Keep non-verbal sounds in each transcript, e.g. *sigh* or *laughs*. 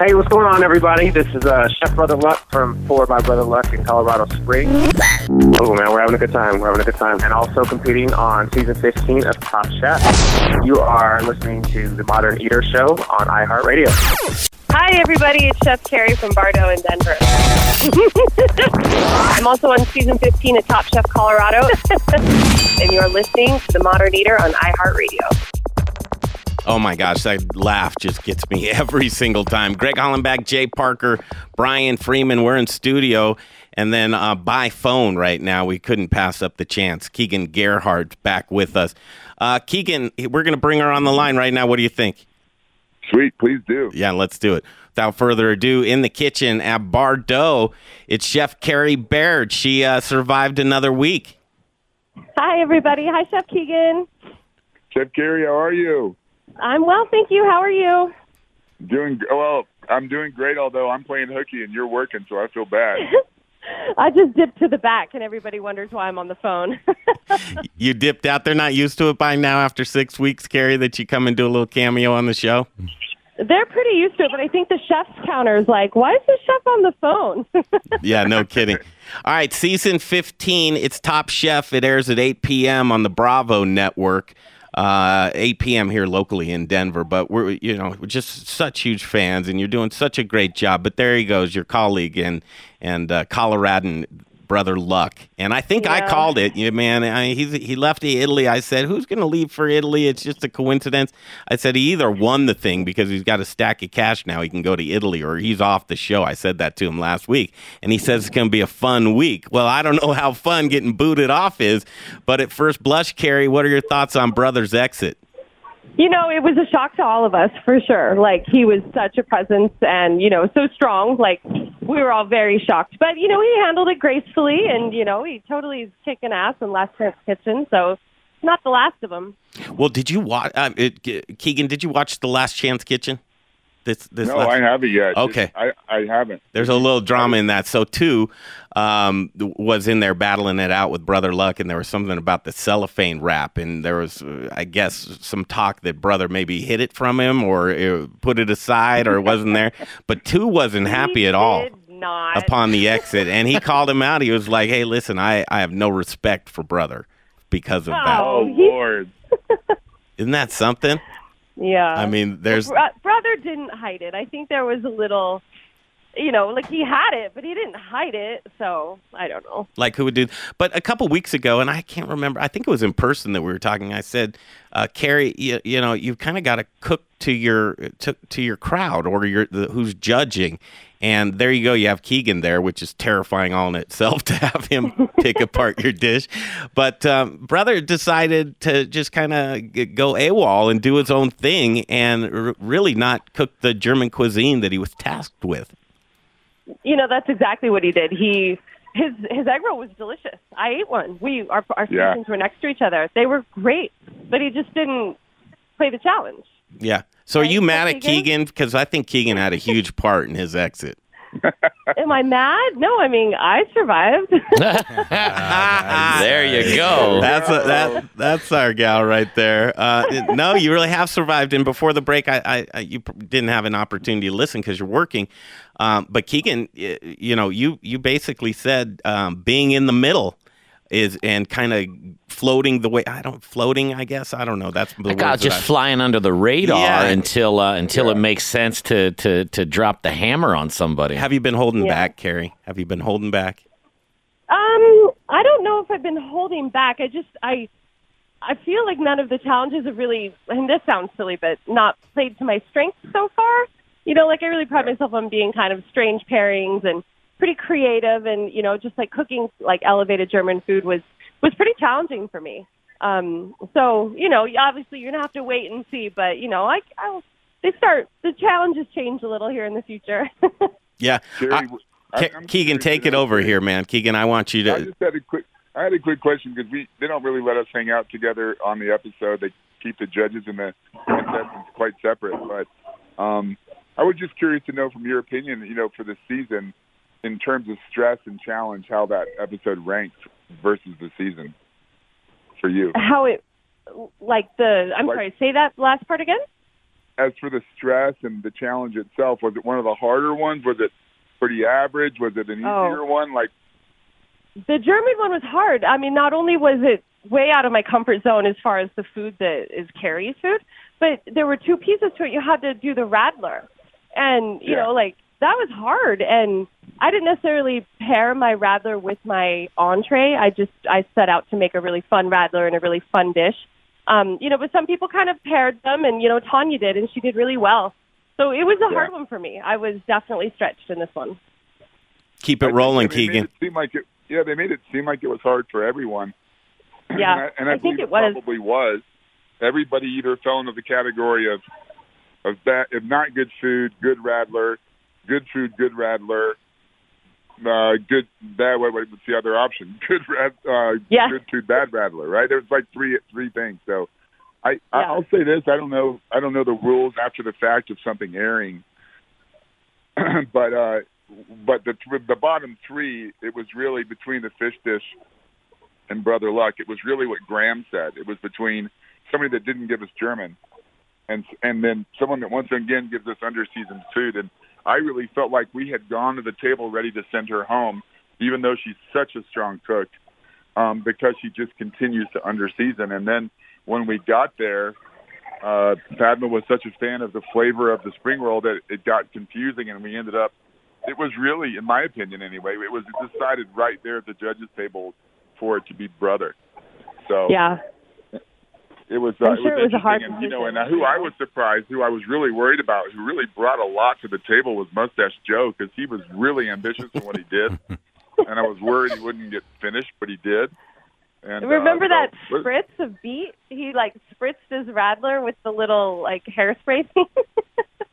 Hey, what's going on, everybody? This is uh, Chef Brother Luck from Four by Brother Luck in Colorado Springs. Oh, man, we're having a good time. We're having a good time. And also competing on season 15 of Top Chef. You are listening to the Modern Eater Show on iHeartRadio. Hi, everybody. It's Chef Carrie from Bardo in Denver. *laughs* I'm also on season 15 of Top Chef Colorado. *laughs* and you're listening to The Modern Eater on iHeartRadio. Oh my gosh, that laugh just gets me *laughs* every single time. Greg Hollenbach, Jay Parker, Brian Freeman, we're in studio. And then uh, by phone right now, we couldn't pass up the chance. Keegan Gerhard back with us. Uh, Keegan, we're going to bring her on the line right now. What do you think? Sweet, please do. Yeah, let's do it. Without further ado, in the kitchen at Bardo, it's Chef Carrie Baird. She uh, survived another week. Hi, everybody. Hi, Chef Keegan. Chef Carrie, how are you? I'm well, thank you. How are you? Doing well. I'm doing great. Although I'm playing hooky and you're working, so I feel bad. *laughs* I just dipped to the back, and everybody wonders why I'm on the phone. *laughs* you dipped out. They're not used to it by now after six weeks, Carrie, that you come and do a little cameo on the show. They're pretty used to it, but I think the chef's counter is like, why is the chef on the phone? *laughs* yeah, no kidding. All right, season 15, it's Top Chef. It airs at 8 p.m. on the Bravo network uh, 8 p.m. here locally in Denver. But we're you know we're just such huge fans, and you're doing such a great job. But there he goes, your colleague and and uh, Coloradan brother Luck. And I think yeah. I called it. Yeah, man, I, he's, he left Italy. I said, who's going to leave for Italy? It's just a coincidence. I said he either won the thing because he's got a stack of cash now. He can go to Italy, or he's off the show. I said that to him last week, and he says it's going to be a fun week. Well, I don't know how fun getting booted off is, but at first blush, Carrie, what are your thoughts on brother's exit? You know, it was a shock to all of us for sure. Like he was such a presence and, you know, so strong. Like we were all very shocked. But, you know, he handled it gracefully and, you know, he totally is kicking ass in Last Chance Kitchen. So not the last of them. Well, did you watch, uh, Keegan, did you watch The Last Chance Kitchen? This, this no, last... I haven't yet. Okay, I, I haven't. There's a little drama in that. So Tu um, was in there battling it out with Brother Luck, and there was something about the cellophane wrap, and there was, uh, I guess, some talk that Brother maybe hid it from him or uh, put it aside or it wasn't there. But Tu wasn't happy at all not. upon the exit, and he called him out. He was like, "Hey, listen, I I have no respect for Brother because of oh, that." Oh Lord. Isn't that something? Yeah. I mean, there's brother didn't hide it. I think there was a little you know, like he had it, but he didn't hide it. So I don't know. Like who would do? But a couple weeks ago, and I can't remember. I think it was in person that we were talking. I said, uh, "Carrie, you, you know, you've kind of got to cook to your to, to your crowd or your the, who's judging." And there you go. You have Keegan there, which is terrifying all in itself *laughs* to have him pick apart your dish. But um, brother decided to just kind of go AWOL and do his own thing and r- really not cook the German cuisine that he was tasked with. You know, that's exactly what he did. He his his egg roll was delicious. I ate one. We our our yeah. stations were next to each other. They were great, but he just didn't play the challenge. Yeah. So are you mad at Keegan? Because I think Keegan had a huge part in his exit. *laughs* Am I mad? No, I mean I survived. *laughs* *laughs* there you go. That's a, that. That's our gal right there. Uh, no, you really have survived. And before the break, I, I, I you didn't have an opportunity to listen because you're working. Um, but Keegan, you know, you you basically said um, being in the middle is and kind of floating the way I don't floating I guess I don't know that's the like, uh, just flying under the radar yeah. until uh, until yeah. it makes sense to to to drop the hammer on somebody. Have you been holding yeah. back, Carrie? Have you been holding back? Um, I don't know if I've been holding back. I just I I feel like none of the challenges have really and this sounds silly but not played to my strengths so far. You know, like I really pride myself on being kind of strange pairings and pretty creative and you know just like cooking like elevated German food was was pretty challenging for me. Um, so you know obviously you're gonna have to wait and see, but you know I I they start the challenges change a little here in the future. *laughs* yeah, I, Ke- Keegan, take it over here, man. Keegan, I want you to. I just had a quick. I had a quick question because we they don't really let us hang out together on the episode. They keep the judges and the contestants quite separate. But um, I was just curious to know from your opinion, you know, for the season, in terms of stress and challenge, how that episode ranked versus the season for you? How it, like the, I'm like, sorry, say that last part again. as for the stress and the challenge itself, was it one of the harder ones? Was it pretty average? Was it an Oh. easier one? Like, The German one was hard. I mean, not only was it way out of my comfort zone as far as the food that is Carrie's food, but there were two pieces to it. You had to do the Radler, and you Yeah. know, like that was hard. And I didn't necessarily pair my Radler with my entree. I just I set out to make a really fun Radler and a really fun dish. Um, you know, but some people kind of paired them, and you know, Tanya did, and she did really well. So it was a hard one for me. I was definitely stretched in this one. Keep it rolling, they made Keegan. it seem like it. Yeah, they made it seem like it was hard for everyone. *clears throat* Yeah, and I, and I, I think believe it was. probably was. Everybody either fell into the category of of bad, if not good food, good Radler, good food, good Radler, uh, good bad. Wait, wait, what's the other option? *laughs* Good Rad, uh, Yeah. good food, bad Radler. Right? There's like three three things. So, I Yeah. I'll say this. I don't know. I don't know the rules after the fact of something airing. *clears throat* but uh, but the the bottom three, it was really between the fish dish and Brother Luck. It was really what Graham said. It was between somebody that didn't give us German, and and then someone that once again gives us underseasoned food. And I really felt like we had gone to the table ready to send her home, even though she's such a strong cook, um, because she just continues to underseason. And then when we got there, uh, Padma was such a fan of the flavor of the spring roll that it got confusing, and we ended up. It was really, in my opinion, anyway, it was decided right there at the judges' table for it to be brother. So Yeah. It was. Uh, I'm it sure was it was a hard and you know, and uh, who I was surprised, who I was really worried about, who really brought a lot to the table was Mustache Joe because he was really ambitious in what he did, *laughs* and I was worried he wouldn't get finished, but he did. And uh, Remember so- that spritz of beet? He like spritzed his Radler with the little like hairspray thing.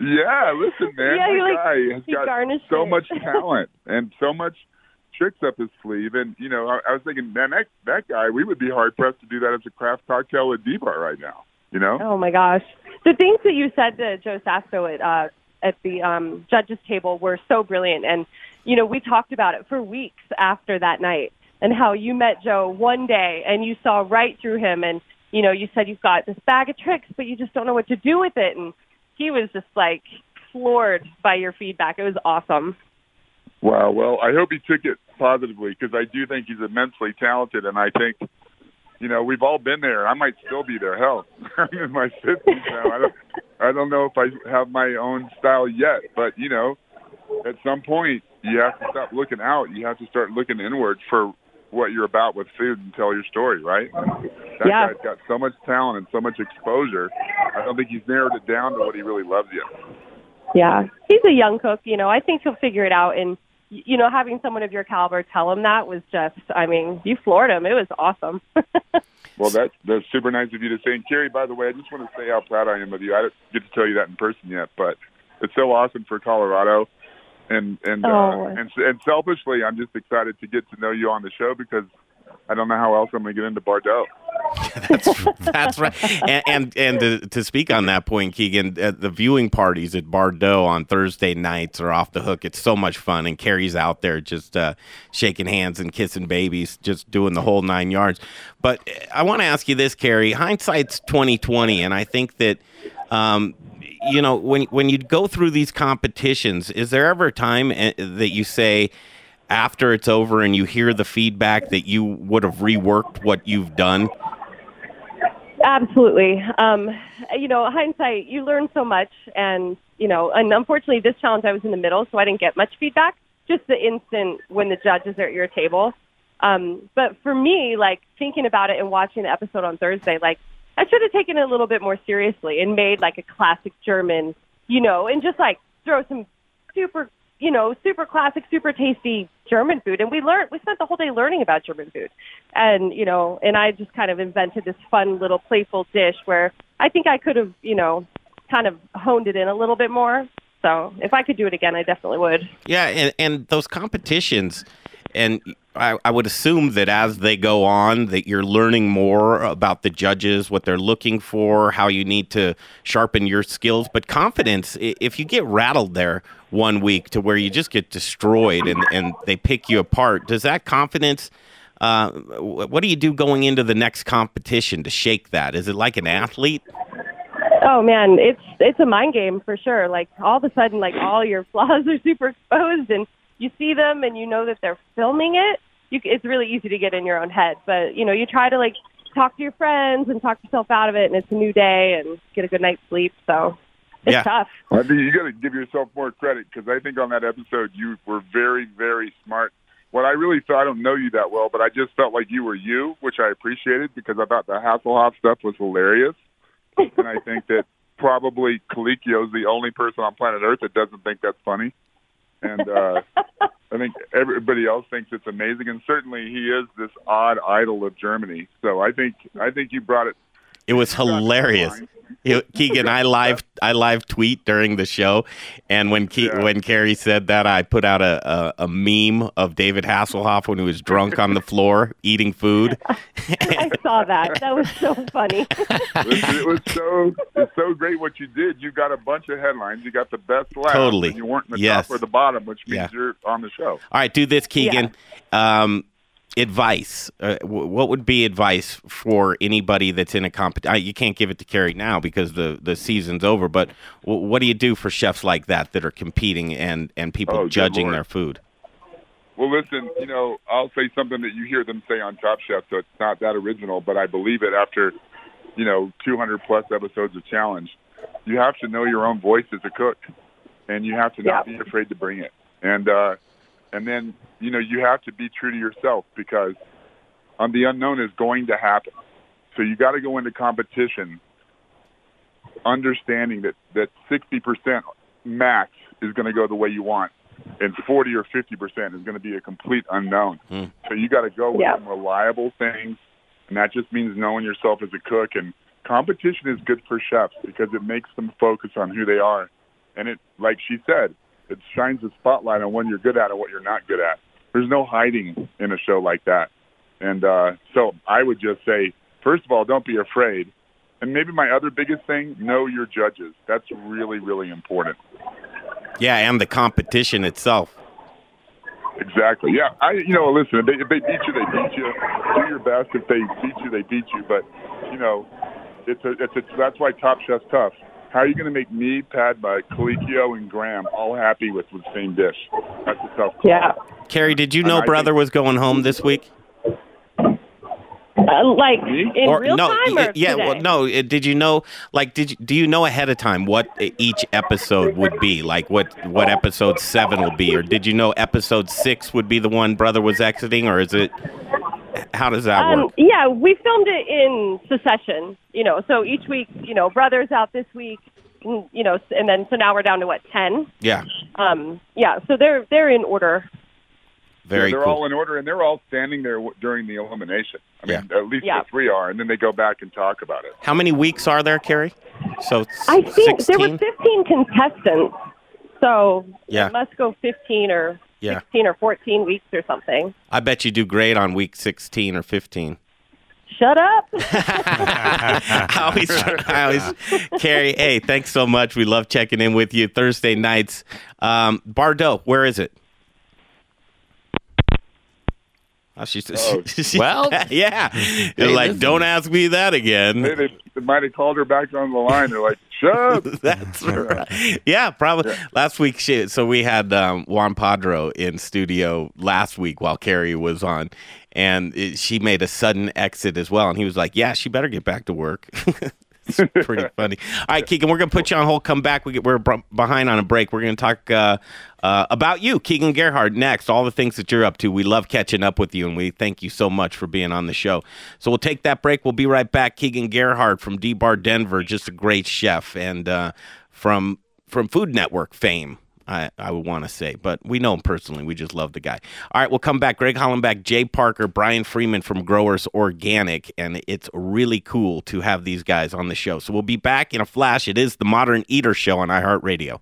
Yeah, listen, man, Yeah, he, like, guy has he got garnished so it. much talent and so much tricks up his sleeve. And you know, I, I was thinking, man, that that guy, we would be hard pressed to do that as a craft cocktail at D bar right now. You know? oh my gosh, the things that you said to Joe Sasso at uh, at the um, judges table were so brilliant, and you know we talked about it for weeks after that night, and how you met Joe one day and you saw right through him, and you know you said you've got this bag of tricks, but you just don't know what to do with it, and he was just like floored by your feedback. It was awesome. Wow. Well, I hope he took it positively because I do think he's immensely talented, and I think, you know, we've all been there. I might still be there. Hell, *laughs* I'm in my fifties now. I don't, I don't know if I have my own style yet, but you know, at some point you have to stop looking out. You have to start looking inward for what you're about with food and tell your story, right? That Yeah. guy's got so much talent and so much exposure. I don't think he's narrowed it down to what he really loves yet. Yeah, he's a young cook. You know, I think he'll figure it out. And you know, having someone of your caliber tell him that was just, I mean, you floored him. It was awesome. *laughs* Well, that's that's super nice of you to say. And Carrie, by the way, I just want to say how proud I am of you. I didn't get to tell you that in person yet, but it's so awesome for Colorado. And and Oh. uh, and and selfishly, I'm just excited to get to know you on the show because I don't know how else I'm going to get into Bardo. *laughs* That's that's right. And and, and to, to speak on that point, Keegan, uh, the viewing parties at Bardo on Thursday nights are off the hook. It's so much fun, and Carrie's out there just uh, shaking hands and kissing babies, just doing the whole nine yards. But uh, I want to ask you this, Carrie. Hindsight's twenty twenty, and I think that. Um, you know, when when you go through these competitions, is there ever a time uh, that you say, after it's over and you hear the feedback that you would have reworked what you've done? Absolutely. Um, you know, hindsight, you learn so much, and you know, and unfortunately, this challenge I was in the middle, so I didn't get much feedback. Just the instant when the judges are at your table. Um, but for me, like thinking about it and watching the episode on Thursday, like I should have taken it a little bit more seriously and made like a classic German, you know, and just like throw some super, you know, super classic, super tasty German food. And we learned, we spent the whole day learning about German food. And, you know, and I just kind of invented this fun little playful dish where I think I could have, you know, kind of honed it in a little bit more. So if I could do it again, I definitely would. Yeah, and, and those competitions, and I, I would assume that as they go on, that you're learning more about the judges, what they're looking for, how you need to sharpen your skills. But confidence if you get rattled there one week to where you just get destroyed and, and they pick you apart, does that confidence? Uh, what do you do going into the next competition to shake that? Is it like an athlete? Oh man, it's it's a mind game for sure. Like all of a sudden, like all your *laughs* flaws are super exposed, and you see them, and you know that they're filming it. You, c- it's really easy to get in your own head, but you know, you try to like talk to your friends and talk yourself out of it, and it's a new day, and get a good night's sleep. So it's Yeah. tough. I think you got to give yourself more credit because I think on that episode you were very, very smart. What I really thought, I don't know you that well, but I just felt like you were you, which I appreciated because I thought the Hasselhoff stuff was hilarious. and I think that probably Colicchio is the only person on planet Earth that doesn't think that's funny. And uh, I think everybody else thinks it's amazing, and certainly he is this odd idol of Germany. So I think I think you brought it. It was hilarious. You- Keegan, I *laughs* live I live tweet during the show, and when Ke- Yeah. when Carrie said that, I put out a, a, a meme of David Hasselhoff when he was drunk on the floor eating food. *laughs* I *laughs* saw that. That was so funny. Listen, it was so it's so great what you did. You got a bunch of headlines. You got the best laugh. Totally. And you weren't in the Yes. top or the bottom, which means Yeah. you're on the show. All right, do this, Keegan. Um, advice. Uh, w- what would be advice for anybody that's in a competition? You can't give it to Carrie now because the, the season's over. But w- what do you do for chefs like that that are competing and and people Oh, judging their food? Well, listen, you know, I'll say something that you hear them say on Top Chef, so it's not that original, but I believe it after, you know, 200 plus episodes of Challenge. You have to know your own voice as a cook, and you have to not Yeah. be afraid to bring it. And uh, and then you know you have to be true to yourself because um, the unknown is going to happen. So you got to go into competition understanding that that 60% max is going to go the way you want and 40 or 50 percent is going to be a complete unknown. Hmm. So you got to go with Yeah. some reliable things, and that just means knowing yourself as a cook. And competition is good for chefs because it makes them focus on who they are, and it, like she said, it shines a spotlight on what you're good at and what you're not good at. There's no hiding in a show like that, and uh, so I would just say, first of all, don't be afraid. And maybe my other biggest thing, know your judges. That's really, really important. Yeah, and the competition itself. Exactly. Yeah. I. You know. Listen. If they, if they beat you, they beat you. Do your best. If they beat you, they beat you. But you know, it's a. It's a. That's why Top Chef's tough. How are you going to make me, Padma, Colicchio, and Graham all happy with the same dish? That's a tough. Call. Yeah. Carrie, did you know I brother think- was going home this week? Uh, like in or real no? time y- or yeah. today? Well, no. uh, Did you know? Like, did you, do you know ahead of time what each episode would be? Like, what what episode seven will be, or did you know episode six would be the one brother was exiting, or is it? How does that Um, work? yeah, we filmed it in succession. You know, so each week, you know, brothers out this week. You know, and then so now we're down to what ten? Yeah. Um, yeah, so they're they're in order. Very they're cool. all in order, and they're all standing there w- during the elimination. I mean, at least Yeah. the three are, and then they go back and talk about it. How many weeks are there, Carrie? So I think there were 15 contestants, so Yeah. it must go 15 or Yeah. 16 or 14 weeks or something. I bet you do great on week sixteen or fifteen. Shut up. *laughs* *laughs* I always, I always, Carrie. Hey, thanks so much. We love checking in with you Thursday nights. Um, Bardo, where is it? Oh, she's, Oh. *laughs* she- Well, yeah. They're hey, like, listen. don't ask me that again. They, they, they might have called her back on the line. They're like, "Shut. *laughs* That's *laughs* right. Yeah, probably. Last week, she, so we had um, Juan Padro in studio last week while Carrie was on, and it, she made a sudden exit as well. And he was like, "Yeah, she better get back to work." *laughs* it's pretty *laughs* funny. All right, Keegan, we're gonna put you on hold. Come back. We get, we're behind on a break. We're gonna talk uh, uh, about you, Keegan Gerhard, next. All the things that you're up to. We love catching up with you, and we thank you so much for being on the show. So we'll take that break. We'll be right back. Keegan Gerhard from D Bar Denver, just a great chef, and uh, from from Food Network fame. I, I would want to say, but we know him personally. We just love the guy. All right, we'll come back. Greg Hollenbeck, Jay Parker, Brian Freeman from Growers Organic, and it's really cool to have these guys on the show. So we'll be back in a flash. It is the Modern Eater Show on iHeartRadio.